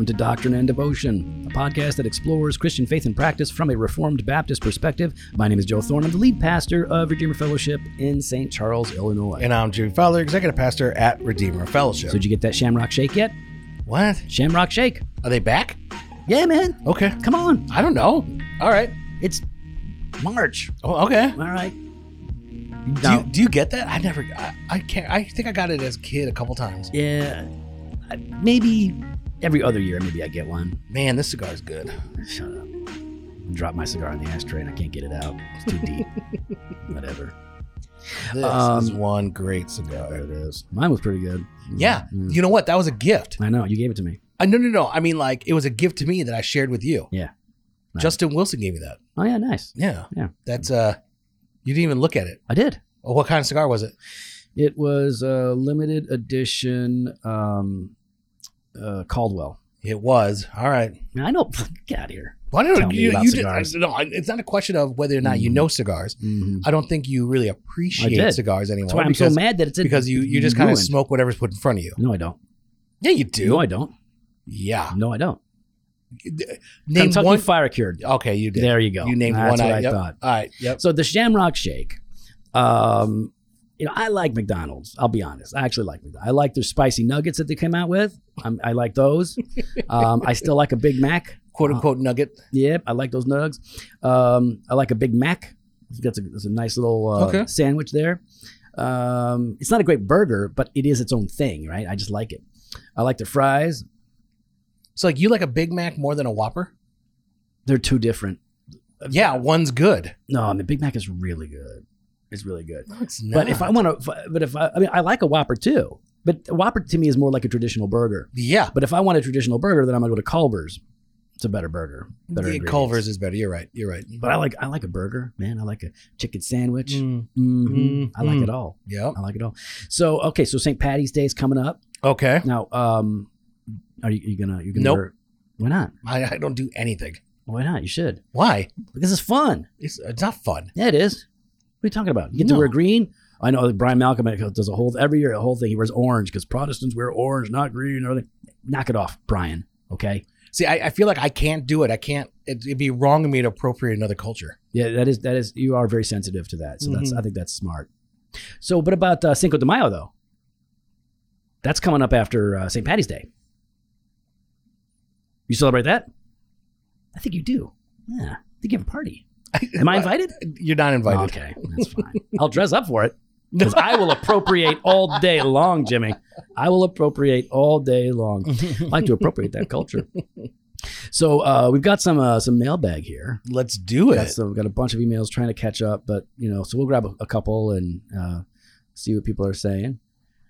Welcome to Doctrine and Devotion, a podcast that explores Christian faith and practice from a Reformed Baptist perspective. My name is Joe Thorn. I'm the lead pastor of Redeemer Fellowship in St. Charles, Illinois. And I'm Jimmy Fowler, Executive Pastor at Redeemer Fellowship. so, did you get that Shamrock Shake yet? what? Shamrock Shake. Are they back? Yeah, man. Okay. Come on. I don't know. All right. It's March. Oh, okay. All right. Do you, do you get that? I never. I, I can't. I think I got it as a kid a couple times. yeah. Maybe every other year, maybe I get one. Man, this cigar is good. Shut up. Drop my cigar in the ashtray and I can't get it out. It's too deep. Whatever. This Um, is one great cigar. There it is. Mine was pretty good. Yeah. Mm. You know what? That was a gift. I know. You gave it to me. Uh, no, no, no. I mean, like it was a gift to me that I shared with you. Yeah. Right. Justin Wilson gave me that. Oh, yeah. Nice. Yeah. Yeah. That's uh. You didn't even look at it. I did. Oh, what kind of cigar was it? It was a limited edition um, uh, Caldwell. It was. All right. I know. Get out of here. Why don't Tell me about you did, cigars. no, it's not a question of whether or not you Mm. know cigars. Mhm. I don't think you really appreciate did. cigars anymore. That's why I'm because, so mad that it's in, because you you just kind of ruined. smoke whatever's put in front of you. No, I don't. Yeah, you do. No, I don't. yeah. No, I don't. Name Kentucky one. Fire Cured. Okay, you did. There you go. You named That's one. what I yep. thought. All right. Yep. So the Shamrock Shake. Um, you know, I like McDonald's. I'll be honest. I actually like McDonald's. I like their spicy nuggets that they came out with. I'm, I like those. Um, I still like a Big Mac. Quote unquote nugget. Yeah, I like those nugs. Um, I like a Big Mac. That's a, that's a nice little uh, Okay. sandwich there. Um, it's not a great burger, but it is its own thing, right? I just like it. I like the fries. So like you like a Big Mac more than a Whopper? They're two different. Yeah, one's good. No, I mean Big Mac is really good. It's really good. No, it's not. But if I want to, but if I, I mean, I like a Whopper too. But a Whopper to me is more like a traditional burger. yeah, But if I want a traditional burger, then I'm gonna go to Culver's. It's a better burger. Better yeah. Culver's is better. You're right. You're right. But I like I like a burger, man. I like a chicken sandwich. Mm, hmm Mm, I like mm. it all. Yeah. I like it all. So okay, so St. Patty's Day is coming up Okay. now. Um, are you, you gonna you gonna? Nope. Why not? I, I don't do anything. Why not? You should. Why? Because it's fun. It's, it's not fun. Yeah, it is. What are you talking about? You get to wear green. I know Brian Malcolm does a whole every year a whole thing. He wears orange because Protestants wear orange, not green. Everything. Knock it off, Brian. Okay. See, I, I feel like I can't do it. I can't. It, it'd be wrong of me to appropriate another culture. Yeah, that is that is. You are very sensitive to that. So that's Mhm. I think that's smart. So, what about uh, Cinco de Mayo though? That's coming up after uh, St. Patty's Day. You celebrate that? I think you do. Yeah. I think you have a party. Am I invited? You're not invited. Okay, that's fine. I'll dress up for it because I will appropriate all day long, Jimmy. I will appropriate all day long. I like to appropriate that culture. So uh, we've got some uh, some mailbag here. Let's do Got it. some got a bunch of emails trying to catch up, but you know, so we'll grab a, a couple and uh, see what people are saying.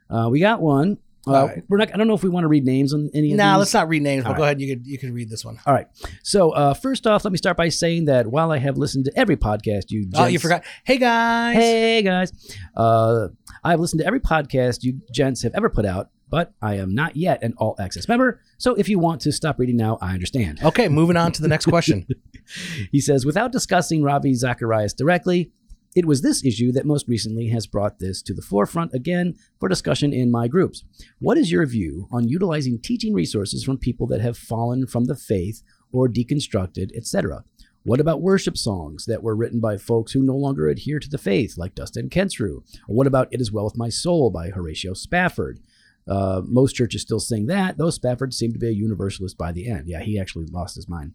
Uh, we got one. Uh, All right. We're not. I don't know if we want to read names on any of Nah, let's not read names. But All go ahead. You could you could read this one. All right. So uh, first off, let me start by saying that while I have listened to every podcast you Oh, you forgot. Hey guys. Hey guys, uh, I've listened to every podcast you gents have ever put out, but I am not yet an all access member. So if you want to stop reading now, I understand. Okay, moving on to the next question. He says, without discussing Ravi Zacharias directly, it was this issue that most recently has brought this to the forefront again for discussion in my groups. What is your view on utilizing teaching resources from people that have fallen from the faith or deconstructed, etc.? What about worship songs that were written by folks who no longer adhere to the faith, like Dustin Kensrue? Or what about It Is Well With My Soul by Horatio Spafford? Uh, most churches still sing that, though Spafford seemed to be a universalist by the end. Yeah, he actually lost his mind.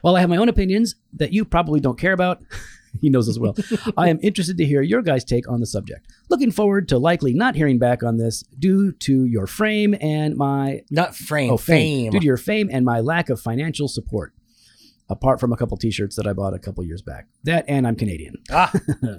While I have my own opinions that you probably don't care about, he knows as well. I am interested to hear your guys' take on the subject. Looking forward to likely not hearing back on this due to your frame and my Not frame. oh fame, fame. due to your fame and my lack of financial support. Apart from a couple T-shirts that I bought a couple years back. That and I'm Canadian. Ah,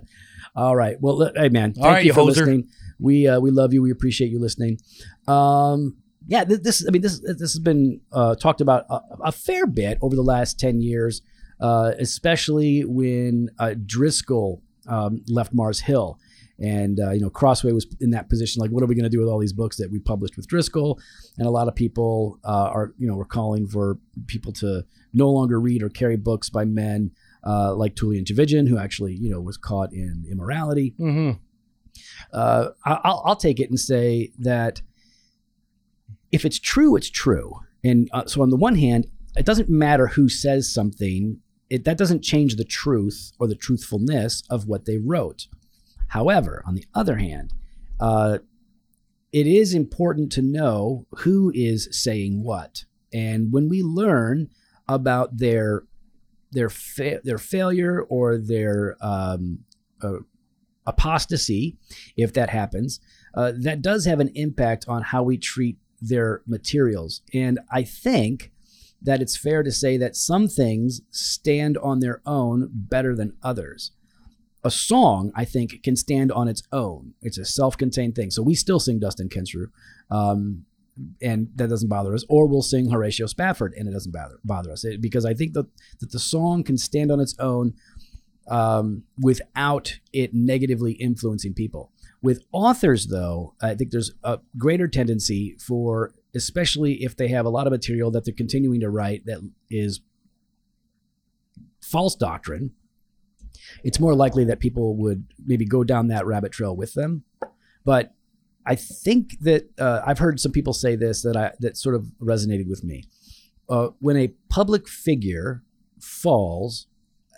All right. Well, hey man, thank right, you for hoser. listening. We uh, we love you. We appreciate you listening. Um, yeah, this, this I mean this this has been uh, talked about a, a fair bit over the last ten years, uh, especially when uh, Driscoll um, left Mars Hill. And uh, you know, Crossway was in that position. Like, what are we going to do with all these books that we published with Driscoll? And a lot of people uh, are, you know, were calling for people to no longer read or carry books by men uh, like Tullian Tchividjian, who actually, you know, was caught in immorality. hmm Uh, I- I'll, I'll take it and say that if it's true, it's true. And uh, so on the one hand, it doesn't matter who says something. It, that doesn't change the truth or the truthfulness of what they wrote. However, on the other hand, uh, it is important to know who is saying what. And when we learn about their their fa- their failure or their um, uh, apostasy, if that happens, uh, that does have an impact on how we treat their materials. And I think that it's fair to say that some things stand on their own better than others. A song, I think, can stand on its own. It's a self-contained thing. So we still sing Dustin Kensrue, um, and that doesn't bother us. Or we'll sing Horatio Spafford, and it doesn't bother bother us it, because I think that that the song can stand on its own um, without it negatively influencing people. With authors, though, I think there's a greater tendency for, especially if they have a lot of material that they're continuing to write that is false doctrine, it's more likely that people would maybe go down that rabbit trail with them. But I think that uh, I've heard some people say this that I that sort of resonated with me. Uh, when a public figure falls,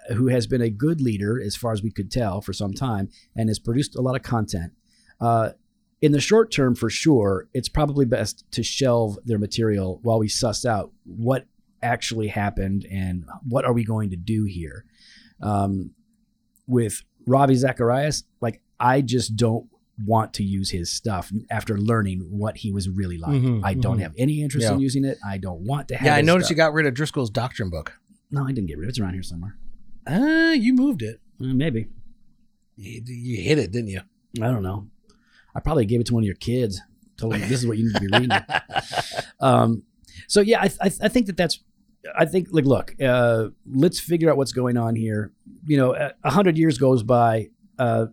who has been a good leader as far as we could tell for some time and has produced a lot of content. Uh, in the short term, for sure, it's probably best to shelve their material while we suss out what actually happened and what are we going to do here. Um, with Ravi Zacharias, like I just don't want to use his stuff after learning what he was really like. Mhm, I don't mhm. have any interest in using it. I don't want to have. Yeah, I noticed stuff. you got rid of Driscoll's doctrine book. No, I didn't get rid of it. It's around here somewhere. Uh, you moved it. Uh, maybe. You, you hit it, didn't you? I don't know. I probably gave it to one of your kids. Told them this is what you need to be reading. um, so yeah, I, I, I think that that's. I think like look, uh, let's figure out what's going on here. You know, a a hundred years goes by, uh,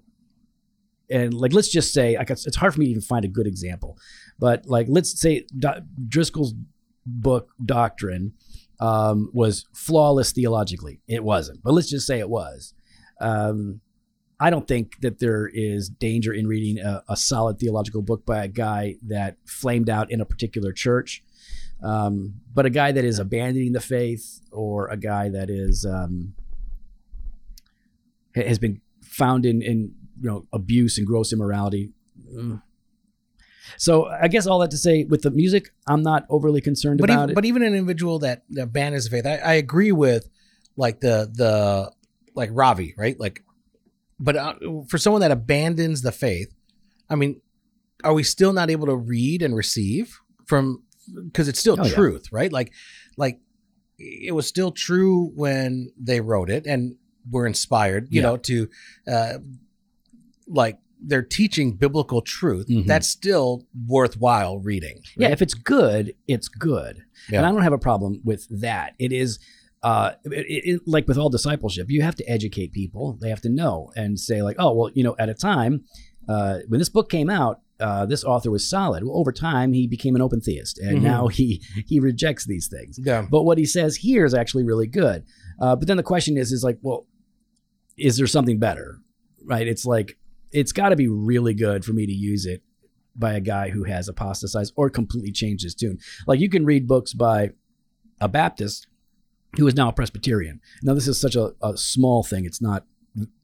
and like let's just say, like it's, it's hard for me to even find a good example, but like let's say Do- Driscoll's book Doctrine um, was flawless theologically. It wasn't, but let's just say it was. Um, I don't think that there is danger in reading a, a solid theological book by a guy that flamed out in a particular church. Um, but a guy that is abandoning the faith or a guy that is um, has been found in, in you know abuse and gross immorality. mm. So I guess all that to say, with the music, I'm not overly concerned But about even, it. but even an individual that, that abandons the faith, I, I agree with like the the like Ravi, right? Like, but uh, for someone that abandons the faith, I mean, are we still not able to read and receive from because it's still Oh, yeah. truth, right? Like, like it was still true when they wrote it and were inspired, you Yeah. know, to uh, like they're teaching biblical truth. Mhm. That's still worthwhile reading. Yeah, if it's good, it's good, Yeah. and I don't have a problem with that. It is. Uh, it, it, like with all discipleship, you have to educate people. They have to know and say, like, oh, well, you know, at a time uh, when this book came out, uh, this author was solid. Well, over time, he became an open theist, and Mhm. now he he rejects these things. yeah. But what he says here is actually really good. Uh, but then the question is, is like, well, is there something better? Right? It's like it's got to be really good for me to use it by a guy who has apostatized or completely changed his tune. Like you can read books by a Baptist who is now a Presbyterian. Now this is such a, a small thing; it's not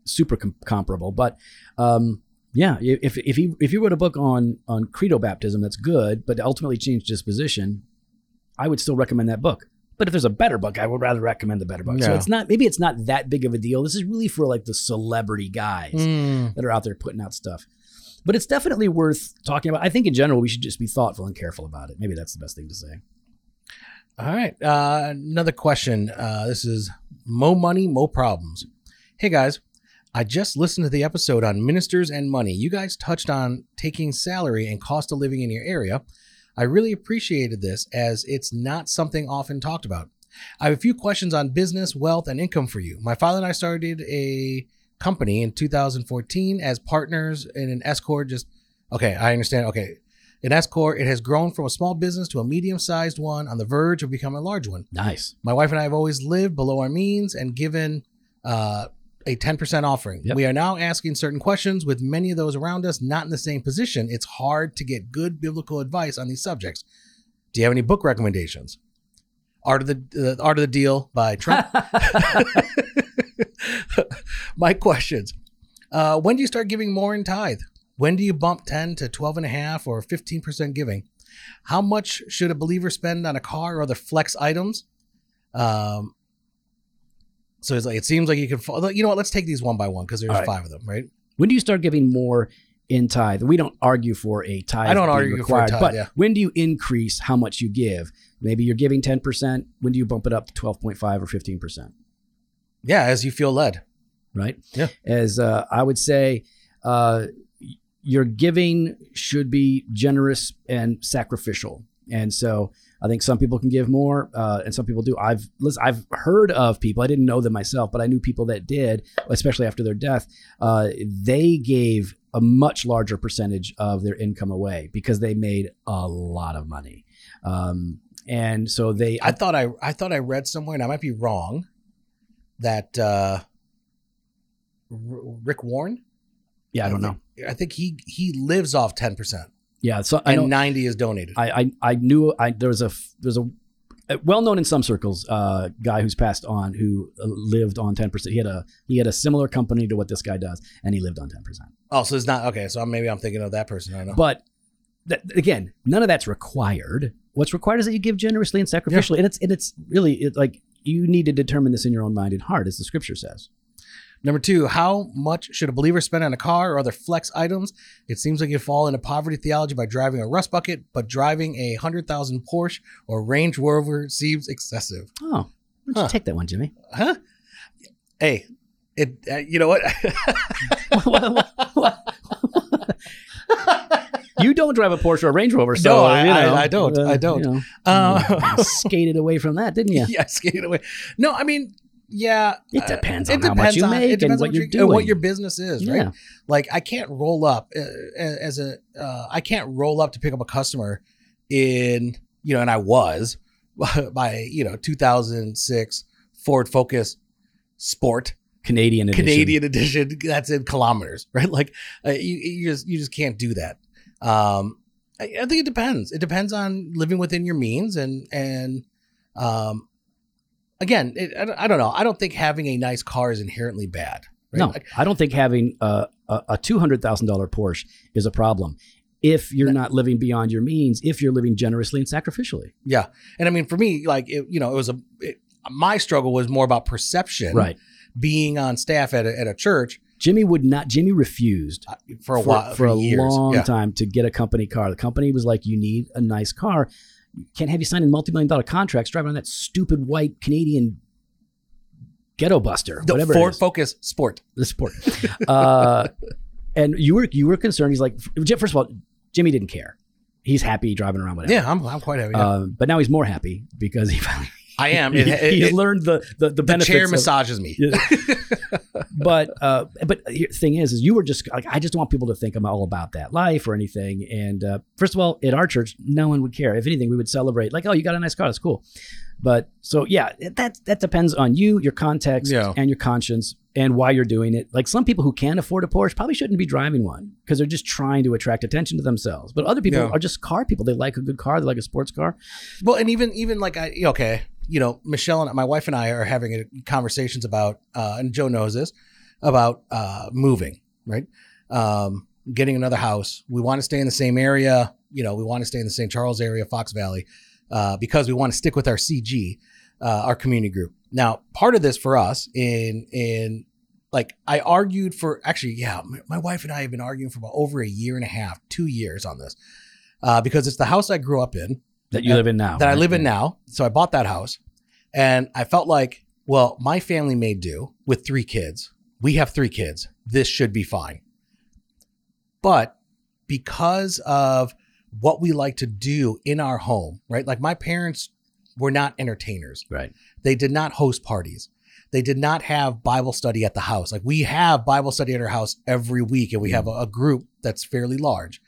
super com- comparable, but um, yeah, if if he if you wrote a book on on credo baptism, that's good, but ultimately changed his position, I would still recommend that book. But if there's a better book, I would rather recommend the better book. So it's not maybe it's not that big of a deal. This is really for like the celebrity guys Mm. that are out there putting out stuff. But it's definitely worth talking about. I think in general we should just be thoughtful and careful about it. Maybe that's the best thing to say. All right. Uh, another question. Uh, this is Mo Money, Mo Problems. Hey guys, I just listened to the episode on ministers and money. You guys touched on taking salary and cost of living in your area. I really appreciated this as it's not something often talked about. I have a few questions on business, wealth, and income for you. My father and I started a company in 2014 as partners in an S corp. Just okay, I understand. Okay, in S corp, it has grown from a small business to a medium-sized one on the verge of becoming a large one. Nice. My wife and I have always lived below our means and given uh, a 10% offering. Yep. We are now asking certain questions with many of those around us not in the same position. It's hard to get good biblical advice on these subjects. Do you have any book recommendations? Art of the uh, Art of the Deal by Trump. My questions. Uh, when do you start giving more in tithe? When do you bump 10 to 12 and a half or 15% giving? How much should a believer spend on a car or other flex items? Um, so it's like it seems like you can. Follow, you know what? Let's take these one by one because there's right. five of them, right? When do you start giving more in tithe? We don't argue for a tithe. I don't argue for a required, tithe, But yeah. when do you increase how much you give? Maybe you're giving 10%. When do you bump it up to 12.5 or 15%? Yeah, as you feel led. Right? Yeah. As uh, I would say, uh, your giving should be generous and sacrificial. And so I think some people can give more, uh, and some people do. I've listen, I've heard of people. I didn't know them myself, but I knew people that did, especially after their death. Uh, they gave a much larger percentage of their income away because they made a lot of money. Um, and so they, I thought I I thought I read somewhere, and I might be wrong, that uh, Rick Warren. Yeah, I don't know. I think he he lives off ten percent, Yeah, so I and know. ninety is donated. I, I I knew I there was a there's a well known in some circles uh, guy who's passed on who uh, lived on ten percent. He had a he had a similar company to what this guy does, and he lived on ten percent. oh, so it's not okay. So maybe I'm thinking of that person. I don't know. But that, again, none of that's required. What's required is that you give generously and sacrificially, and it's and it's really it, like you need to determine this in your own mind and heart, as the scripture says. Number two, how much should a believer spend on a car or other flex items? It seems like you fall into poverty theology by driving a rust bucket, but driving a hundred thousand Porsche or Range Rover seems excessive. Oh, why don't you take that one, Jimmy? Huh? Hey, it. Uh, you know what? What- what- what- you don't drive a Porsche or a Range Rover, so No, I- you know, I don't. I don't. you know, Uh, skated away from that, didn't you? yeah, skated away. No, I mean, yeah. It uh, depends it on how much you on- make it and what you're your- and what your business is, Yeah. right? Like, I can't roll up uh, as a. Uh, I can't roll up to pick up a customer in you know, and I was by you know 2006 Ford Focus Sport Canadian edition. Canadian edition. That's in kilometers, right? Like uh, you, you just you just can't do that. Um, I, I think it depends. It depends on living within your means and and um, again, it, I, don't- know. I don't think having a nice car is inherently bad. Right? No, Like, I don't think having a, a, two hundred thousand dollar Porsche is a problem if you're not living beyond your means. If you're living generously and sacrificially, yeah, and I mean for me, like it, you know, it was a it, my struggle was more about perception. right? Being on staff at a, at a church Jimmy would not. Jimmy refused uh, for a while for, a years. long yeah. time to get a company car. The company was like, "You need a nice car. Can't have you signing multi-million dollar contracts driving on that stupid white Canadian ghetto buster, The whatever Ford is." Focus Sport. the sport. Uh, and you were you were concerned. He's like, first of all, Jimmy didn't care. He's happy driving around whatever. Yeah, I'm, I'm quite happy. yeah. Um, but now he's more happy because he finally I am. he, It- it- it- learned the the, the the chair of- massages me. But uh, but thing is, is you were just like I just don't want people to think I'm all about that life or anything. And uh, first of all, at our church, no one would care. If anything, we would celebrate like, oh, you got a nice car, that's cool. But so yeah, that that depends on you, your context, Yeah. and your conscience, and why you're doing it. Like some people who can't afford a Porsche probably shouldn't be driving one because they're just trying to attract attention to themselves. But other people Yeah. are just car people. They like a good car. They like a sports car. Well, and even even like I okay, you know, Michelle and my wife and I are having a, conversations about, uh, and Joe knows this about uh, moving, right? Um, getting another house. We want to stay in the same area. You know, we want to stay in the St. Charles area, Fox Valley, uh, because we want to stick with our CG, uh, our community group. Now, part of this for us in in like I argued for actually, yeah, my, my wife and I have been arguing for about over a year and a half, two years on this, uh, because it's the house I grew up in That you Uh, live in now. that I right? live in now. So I bought that house and I felt like, well, my family may do with three kids. We have three kids. This should be fine. But because of what we like to do in our home, right? Like my parents were not entertainers. Right. They did not host parties. They did not have Bible study at the house. Like we have Bible study at our house every week, and we have a, a group that's fairly large.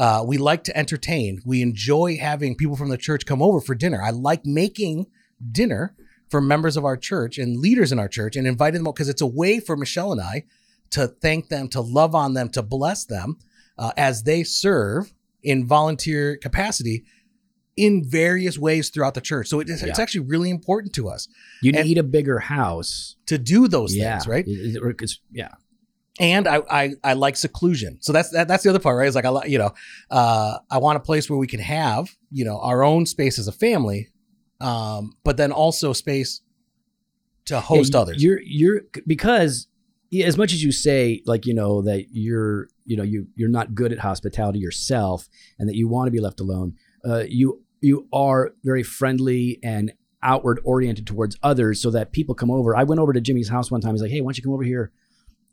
Uh, we like to entertain. We enjoy having people from the church come over for dinner. I like making dinner for members of our church and leaders in our church and inviting them because it's a way for Michelle and I to thank them, to love on them, to bless them uh, as they serve in volunteer capacity in various ways throughout the church. So it is, it's Yeah. actually really important to us You And- need a bigger house. to do those yeah. things, right? It- it- it's- yeah. And I, I I like seclusion. So that's that, that's the other part, right? It's like I you know, uh, I want a place where we can have you know our own space as a family, um, but then also space to host Yeah, others. You're you're because as much as you say like you know that you're you know you you're not good at hospitality yourself and that you want to be left alone. Uh, you you are very friendly and outward oriented towards others so that people come over. I went over to Jimmy's house one time. He's like, "Hey, why don't you come over here?"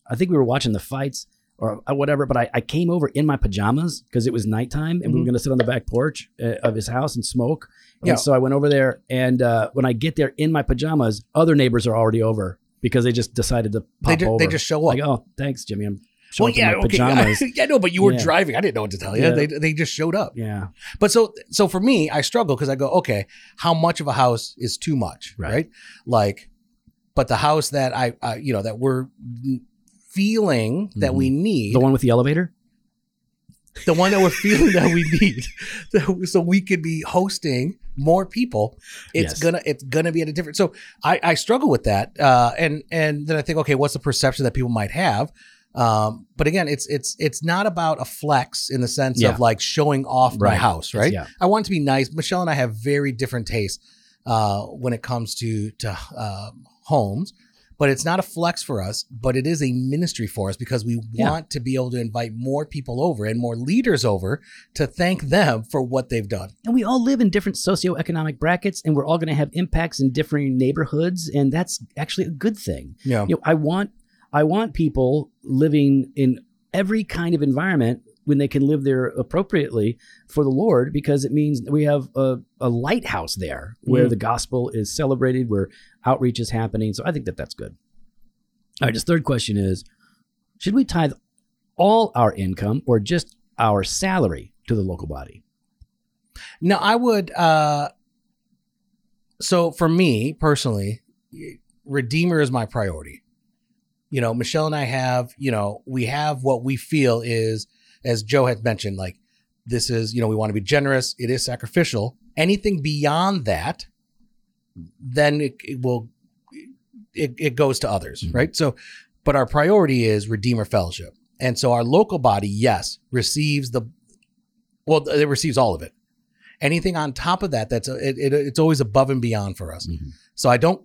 I think we were watching the fights or uh, whatever, but I, I came over in my pajamas because it was nighttime and we were Mhm. going to sit on the back porch uh, of his house and smoke. And Yeah. so I went over there, and uh, when I get there in my pajamas, other neighbors are already over because they just decided to pop they just over. they just show up. like, oh, thanks, Jimmy. I'm well, yeah, up in my okay, pajamas. yeah, no, but you were Yeah. driving. I didn't know what to tell you. Yeah. They they just showed up. yeah, But so so for me, I struggle because I go, okay, how much of a house is too much, Right. right? Like, but the house that I, I you know that we're feeling that we need, the one with the elevator. the one that we're feeling that we need, so we could be hosting more people. It's Yes. gonna it's gonna be at a different. So I I struggle with that, uh, and and then I think, okay, what's the perception that people might have? Um, but again, it's it's it's not about a flex in the sense Yeah. of like showing off my house, right? Yeah. I want it to be nice. Michelle and I have very different tastes uh, when it comes to to uh, homes, but it's not a flex for us. But it is a ministry for us because we Yeah. want to be able to invite more people over and more leaders over to thank them for what they've done. And we all live in different socioeconomic brackets, and we're all going to have impacts in differing neighborhoods, and that's actually a good thing. Yeah, you know, I want I want people living in every kind of environment when they can live there appropriately for the Lord, because it means we have a, a lighthouse there where Mm. the gospel is celebrated, where outreach is happening. So I think that that's good. All right, this third question is: Should we tithe all our income or just our salary to the local body? Now I would. uh So for me personally, Redeemer is my priority. You know, Michelle and I have. You know, we have what we feel is, as Joe had mentioned, like this is. You know, we want to be generous. It is sacrificial. Anything beyond that, then it, it will. It, it goes to others, Mhm. right? So, but our priority is Redeemer Fellowship, and so our local body, yes, receives the. Well, it receives all of it anything on top of that that's it, it, it's always above and beyond for us Mhm. so i don't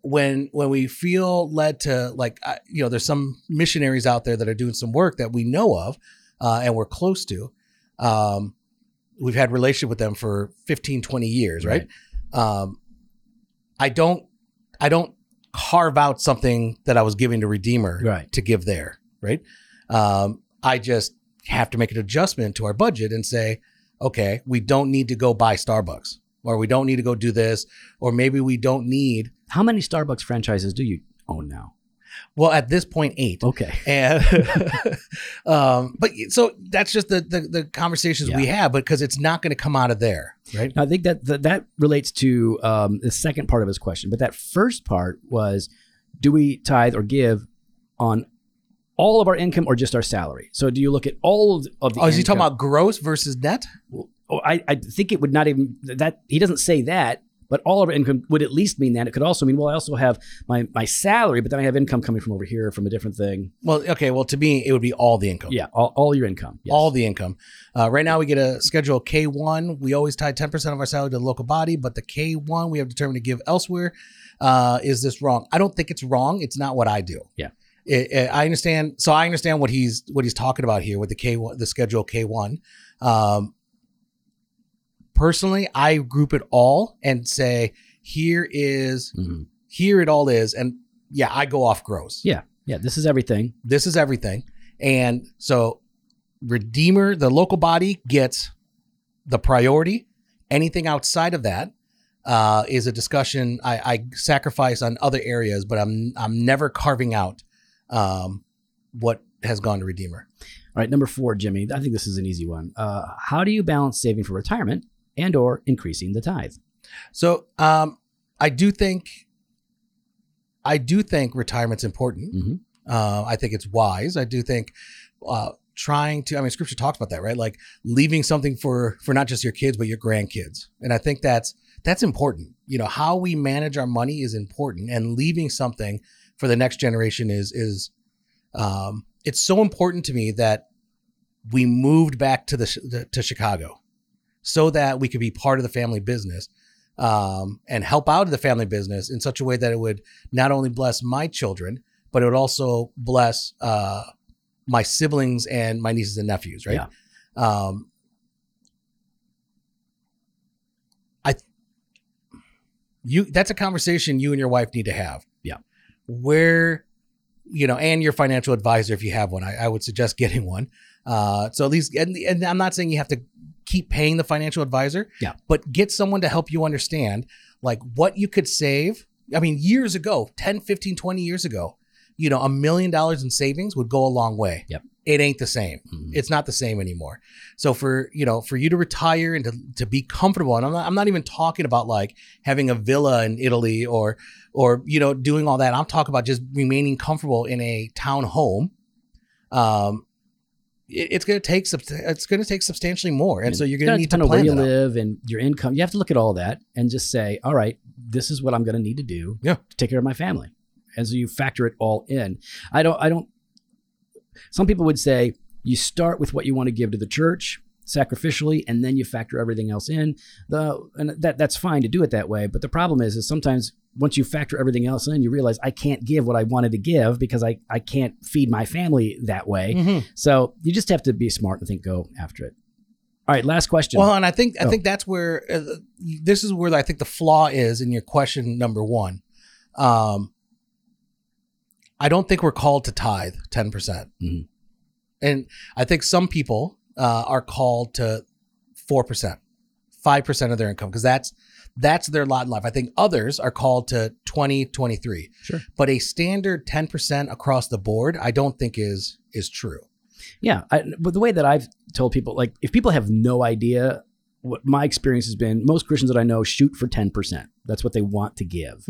when when we feel led to like you know there's some missionaries out there that are doing some work that we know of uh, and we're close to um, we've had relationship with them for 15 20 years right, Um, i don't i don't carve out something that i was giving to redeemer Right. to give there right um, i just have to make an adjustment to our budget and say okay we don't need to go buy starbucks or we don't need to go do this or maybe we don't need How many Starbucks franchises do you own now? Well at this point eight. Okay. and um but so that's just the the, the conversations we have because it's not going to come out of there right? I think that that, that relates to um, the second part of his question, but that first part was, do we tithe or give on all of our income or just our salary? So do you look at all of the, of the oh is he talking about gross versus net? Oh, I, I think it would not even that he doesn't say that, but all of our income would at least mean that. It could also mean well, I also have my my salary, but then I have income coming from over here from a different thing. well okay well to me it would be all the income Yeah, all, all your income. Yes. all the income. Uh, right now, we get a schedule K1. We always tie 10% of our salary to the local body, but the K1 we have determined to give elsewhere. Uh, is this wrong? I don't think it's wrong. It's not what I do. Yeah. It- it- I understand. So I understand what he's what he's talking about here with the K1, the schedule K1. Um, personally, I group it all and say, here is Mhm. here it all is, and yeah, I go off gross Yeah, yeah. This is everything. this is everything. And so Redeemer, the local body gets the priority. Anything outside of that uh, is a discussion I, I sacrifice on other areas, but I'm I'm never carving out um, what has gone to Redeemer. All right, number four, Jimmy. I think this is an easy one. Uh, how do you balance saving for retirement and or increasing the tithe? So um, I do think I do think retirement's important. Mhm. Uh, I think it's wise. I do think uh, trying to i mean scripture talks about that right like leaving something for for not just your kids but your grandkids and i think that's that's important you know how we manage our money is important and leaving something for the next generation is is um it's so important to me that we moved back to the to chicago so that we could be part of the family business um, and help out of the family business in such a way that it would not only bless my children but it would also bless uh, my siblings and my nieces and nephews, right? Yeah. Um, I, you, that's a conversation you and your wife need to have. Yeah. Where, you know, and your financial advisor, if you have one, I, I would suggest getting one. Uh, so at least, and, and I'm not saying you have to keep paying the financial advisor. Yeah. But get someone to help you understand like what you could save. I mean, years ago, 10, 15, 20 years ago, you know, a million dollars in savings would go a long way. Yep. It ain't the same. Mhm. It's not the same anymore. So for, you know, for you to retire and to, to be comfortable, and I'm not, I'm not even talking about like having a villa in Italy or, or, you know, doing all that. I'm talking about just remaining comfortable in a town home. Um, it- it's going to take it's going to take substantially more, and so you're going to need to on where plan you that out. live and your income. You have to look at all that and just say, all right, this is what I'm going to need to do Yeah. to take care of my family. And so you factor it all in. I don't, I don't, some people would say you start with what you want to give to the church sacrificially and then you factor everything else in the and that that's fine to do it that way but the problem is is sometimes once you factor everything else in you realize i can't give what i wanted to give because i i can't feed my family that way Mhm. so you just have to be smart and think go after it all right last question Well, and I think I Oh. think that's where uh, this is where I think the flaw is in your question number one. Um, I don't think we're called to tithe ten percent, Mhm. and I think some people uh, are called to four percent, five percent of their income because that's that's their lot in life. I think others are called to 20, 23. Sure. But a standard 10% across the board, I don't think is is true. Yeah, I, but the way that I've told people, like, if people have no idea, what my experience has been, most Christians that I know shoot for ten percent. That's what they want to give.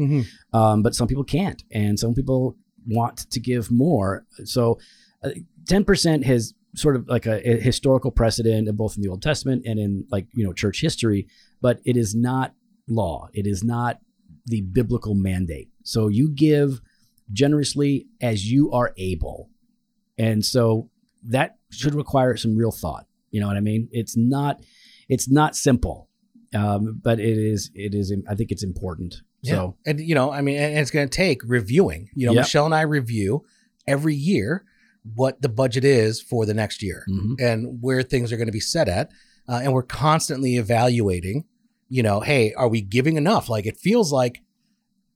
Um, but some people can't, and some people want to give more. So, uh, ten percent has sort of like a, a historical precedent, in both in the Old Testament and in like you know church history. But it is not law. It is not the biblical mandate. So you give generously as you are able, and so that should require some real thought. You know what I mean? It's not. It's not simple, um, but it is. It is. I think it's important. So and you know, I mean, and it's going to take reviewing. You know, Yep. Michelle and I review every year what the budget is for the next year mhm. and where things are going to be set at, uh, and we're constantly evaluating. You know, hey, are we giving enough? Like, it feels like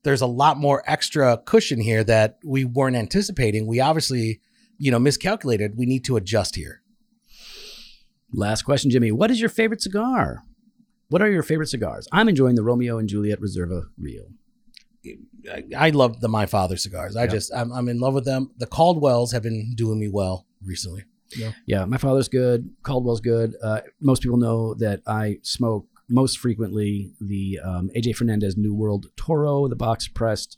there's a lot more extra cushion here that we weren't anticipating. We obviously, you know, miscalculated. We need to adjust here. Last question, Jimmy. What is your favorite cigar? What are your favorite cigars? I'm enjoying the Romeo and Juliet Reserva Real. I, I love the My Father cigars. I Yeah. just, I'm, I'm in love with them. The Caldwells have been doing me well recently. Yeah, yeah my father's good. Caldwell's good. Uh, most people know that I smoke most frequently the um, AJ Fernandez New World Toro, the box pressed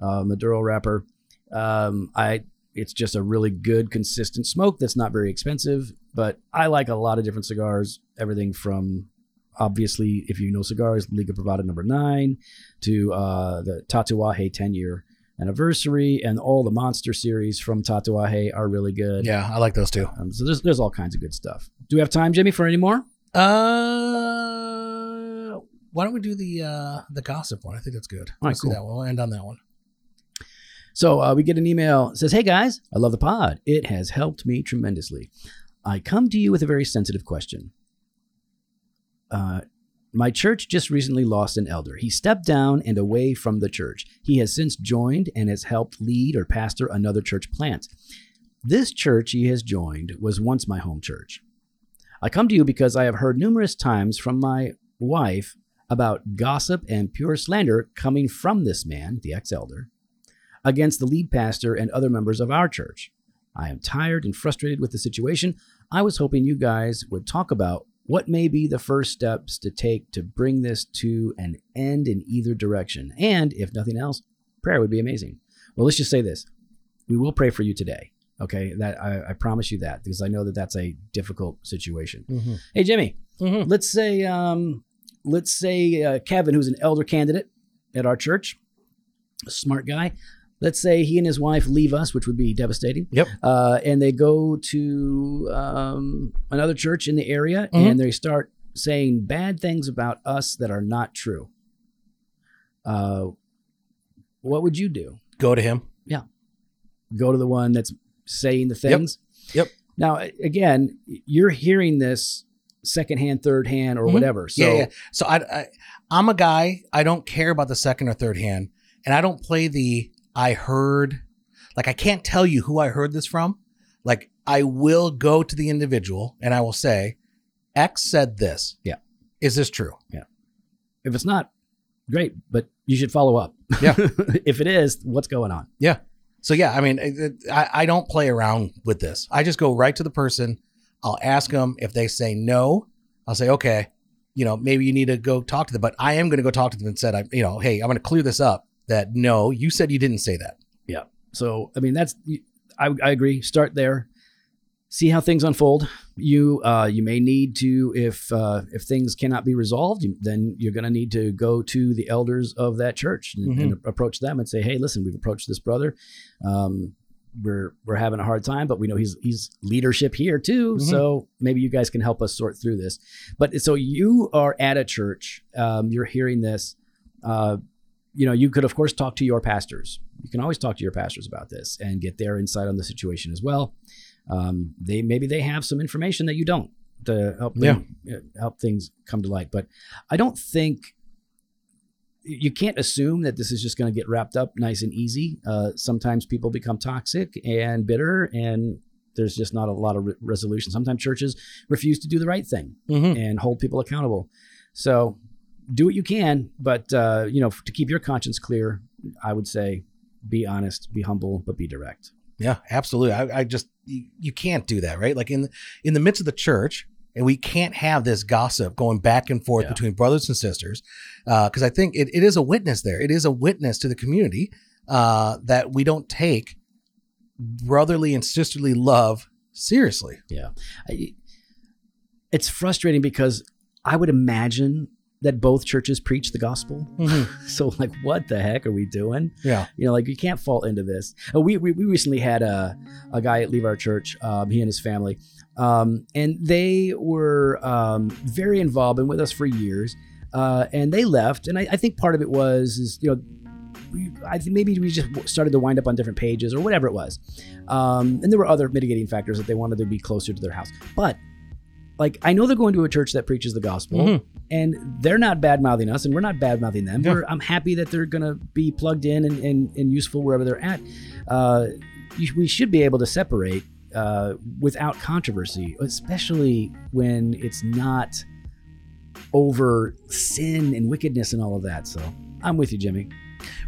uh, Maduro wrapper. Um, I it's just a really good, consistent smoke that's not very expensive. But I like a lot of different cigars. Everything from obviously, if you know cigars, Liga Privada number nine to uh, the Tatuaje 10 year anniversary, and all the Monster series from Tatuaje are really good. Yeah, I like those too. Um, so there's there's all kinds of good stuff. Do we have time, Jimmy, for any more? Uh, why don't we do the uh the gossip one? I think that's good. All right, Let's cool. that one. We'll end on that one. So uh, we get an email. It says, "Hey guys, I love the pod. It has helped me tremendously. I come to you with a very sensitive question. Uh, my church just recently lost an elder. He stepped down and away from the church. He has since joined and has helped lead or pastor another church plant. This church he has joined was once my home church. I come to you because I have heard numerous times from my wife about gossip and pure slander coming from this man, the ex elder, against the lead pastor and other members of our church. I am tired and frustrated with the situation. I was hoping you guys would talk about what may be the first steps to take to bring this to an end in either direction. And if nothing else, prayer would be amazing. Well, let's just say this we will pray for you today. Okay, that I, I promise you that because I know that that's a difficult situation. Mhm. Hey, Jimmy, Mhm. let's say um, let's say uh, Kevin, who's an elder candidate at our church, a smart guy. Let's say he and his wife leave us, which would be devastating. Yep. Uh, and they go to um, another church in the area, Mhm. and they start saying bad things about us that are not true. Uh, what would you do? Go to him. Yeah. Go to the one that's saying the things. Yep. Now, again, you're hearing this secondhand, third hand, or Mhm. whatever. So yeah, yeah. So I, I, I'm a guy. I don't care about the second or third hand, and I don't play the I heard. Like I can't tell you who I heard this from. Like I will go to the individual and I will say, X said this. Yeah. Is this true? Yeah. If it's not, great, but you should follow up. Yeah. if it is, what's going on? Yeah. So yeah, I mean, it- I, I don't play around with this. I just go right to the person. I'll ask them if they say no. I'll say, okay, you know, maybe you need to go talk to them. But I am going to go talk to them and said, I, you know, hey, I'm going to clear this up. That no, you said you didn't say that. Yeah. So, I mean, that's I, I agree. Start there. See how things unfold. You uh, you may need to if uh, if things cannot be resolved, then you're going to need to go to the elders of that church and, and approach them and say, "Hey, listen, we've approached this brother. Um, we're we're having a hard time, but we know he's he's leadership here too. Mhm. So maybe you guys can help us sort through this." But so you are at a church. Um, you're hearing this. Uh, you know, you could of course talk to your pastors. You can always talk to your pastors about this and get their insight on the situation as well. Um, they maybe they have some information that you don't to help them, uh, help things come to light. But I don't think you can't assume that this is just going to get wrapped up nice and easy. Uh, sometimes people become toxic and bitter, and there's just not a lot of re- resolution. Sometimes churches refuse to do the right thing Mm-hmm. and hold people accountable. So do what you can, but uh, you know, to keep your conscience clear, I would say be honest, be humble, but be direct. Yeah, absolutely. I, I just you, you can't do that, right? Like in in the midst of the church, and we can't have this gossip going back and forth Yeah. between brothers and sisters, because I think it, it is a witness there. It is a witness to the community uh, that we don't take brotherly and sisterly love seriously. I, it's frustrating because I would imagine that both churches preach the gospel. So, like, what the heck are we doing? Yeah. You know, like you can't fall into this. Uh, we, we we recently had a a guy leave our church. Um, he and his family, um, and they were um, very involved and with us for years. Uh, and they left, and I, I think part of it was is you know. We, I think maybe we just started to wind up on different pages or whatever it was, um, and there were other mitigating factors that they wanted to be closer to their house. But like, I know they're going to a church that preaches the gospel, Mhm. And they're not bad mouthing us, and we're not bad mouthing them. Yeah. We're, I'm happy that they're going to be plugged in and, and, and useful wherever they're at. Uh, you, we should be able to separate uh, without controversy, especially when it's not over sin and wickedness and all of that. So I'm with you, Jimmy.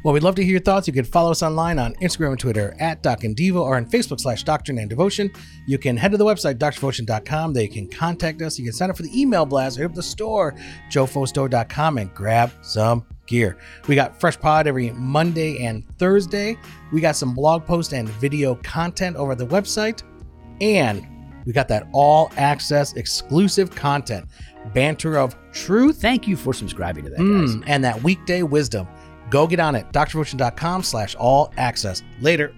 Well, we'd love to hear your thoughts. You can follow us online on Instagram and Twitter at Doc and Devo or on Facebook slash Doctrine and Devotion. You can head to the website, drdevotion.com. There you can contact us. You can sign up for the email blast or hit up the store, jofostore.com, and grab some gear. We got Fresh Pod every Monday and Thursday. We got some blog posts and video content over at the website. And we got that all access exclusive content, Banter of Truth Thank you for subscribing to that, guys. Mm, and that weekday wisdom. Go get on it. drdevotion.com slash all access. Later.